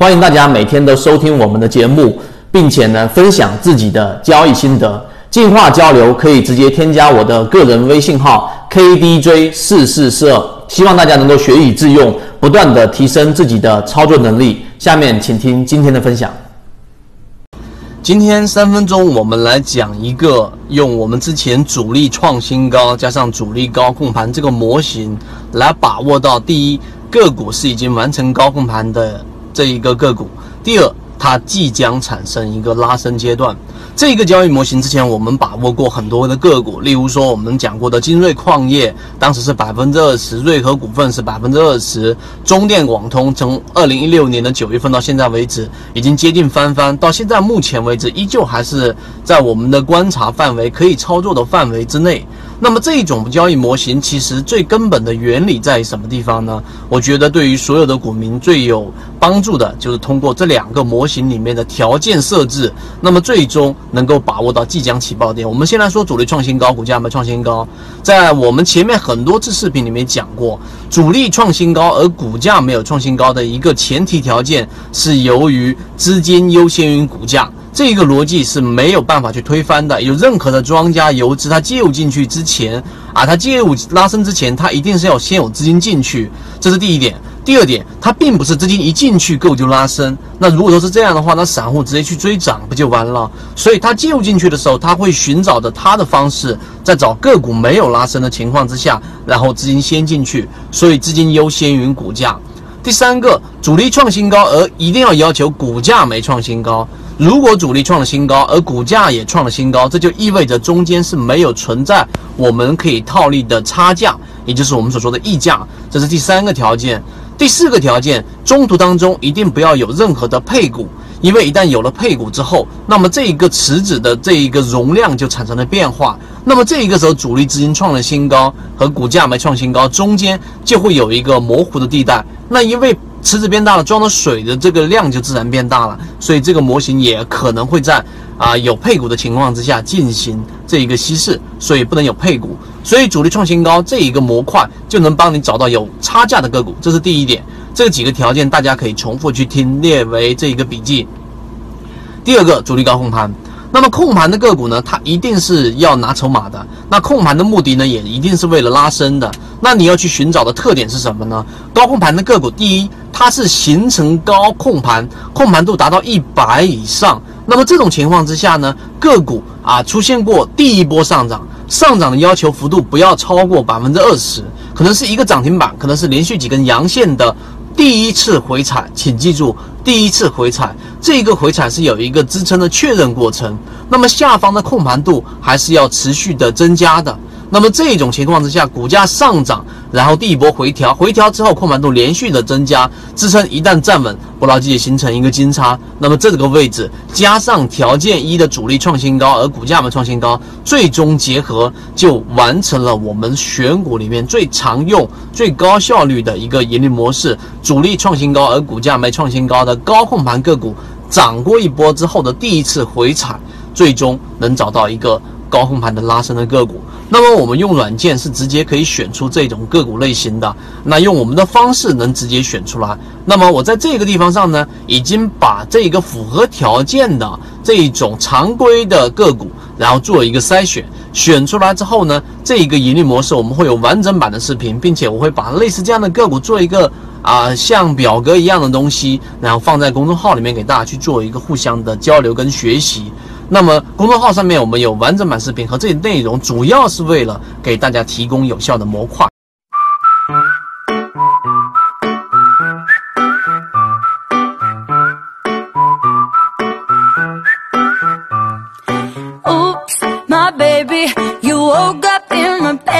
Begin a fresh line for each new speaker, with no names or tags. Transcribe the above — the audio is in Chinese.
欢迎大家每天都收听我们的节目，并且呢分享自己的交易心得。进化交流可以直接添加我的个人微信号 KDJ 四四四二，希望大家能够学以致用，不断的提升自己的操作能力。下面请听今天的分享。今天三分钟，我们来讲一个用我们之前主力创新高加上主力高控盘这个模型来把握到第一个股是已经完成高控盘的这一个个股，第二它即将产生一个拉升阶段。这个交易模型之前我们把握过很多的个股，例如说我们讲过的精锐矿业，当时是百分之二十；瑞和股份是百分之二十；中电广通从二零一六年的九月份到现在为止，已经接近翻番，到现在目前为止依旧还是在我们的观察范围可以操作的范围之内。那么这一种交易模型其实最根本的原理在什么地方呢？我觉得对于所有的股民最有帮助的就是通过这两个模型里面的条件设置，那么最终能够把握到即将起爆点。我们先来说主力创新高，股价没创新高，在我们前面很多次视频里面讲过，主力创新高而股价没有创新高的一个前提条件是由于资金优先于股价。这个逻辑是没有办法去推翻的。有任何的庄家游资，他介入进去之前啊，他介入拉升之前，他一定是要先有资金进去，这是第一点。第二点，它并不是资金一进去够就拉升。那如果说是这样的话，那散户直接去追涨不就完了？所以他介入进去的时候，他会寻找着他的方式，在找个股没有拉升的情况之下，然后资金先进去，所以资金优先于股价。第三个，主力创新高而一定要要求股价没创新高。如果主力创了新高，而股价也创了新高，这就意味着中间是没有存在我们可以套利的差价，也就是我们所说的溢价。这是第三个条件。第四个条件，中途当中一定不要有任何的配股，因为一旦有了配股之后，那么这一个池子的这一个容量就产生了变化。那么这一个时候，主力资金创了新高和股价没创新高，中间就会有一个模糊的地带。那因为池子变大了，装的水的这个量就自然变大了，所以这个模型也可能会在啊有配股的情况之下进行这一个稀释，所以不能有配股。所以主力创新高这一个模块就能帮你找到有差价的个股，这是第一点。这几个条件大家可以重复去听，列为这一个笔记。第二个，主力高控盘。那么控盘的个股呢，它一定是要拿筹码的。那控盘的目的呢，也一定是为了拉升的。那你要去寻找的特点是什么呢？高控盘的个股，第一，它是形成高控盘，控盘度达到一百以上。那么这种情况之下呢，个股啊出现过第一波上涨，上涨的要求幅度不要超过百分之二十，可能是一个涨停板，可能是连续几根阳线的第一次回踩，请记住。第一次回踩，这个回踩是有一个支撑的确认过程，那么下方的控盘度还是要持续的增加的。那么这种情况之下，股价上涨，然后第一波回调，回调之后控盘度连续的增加，支撑一旦站稳，不牢记形成一个金叉。那么这个位置加上条件一的主力创新高，而股价没创新高，最终结合就完成了我们选股里面最常用、最高效率的一个盈利模式：主力创新高，而股价没创新高的高控盘个股，涨过一波之后的第一次回踩，最终能找到一个高控盘的拉升的个股。那么我们用软件是直接可以选出这种个股类型的，那用我们的方式能直接选出来。那么我在这个地方上呢，已经把这个符合条件的这一种常规的个股，然后做一个筛选，选出来之后呢，这一个盈利模式我们会有完整版的视频，并且我会把类似这样的个股做一个啊像表格一样的东西，然后放在公众号里面给大家去做一个互相的交流跟学习。那么公众号上面我们有完整版视频和这些内容，主要是为了给大家提供有效的模块。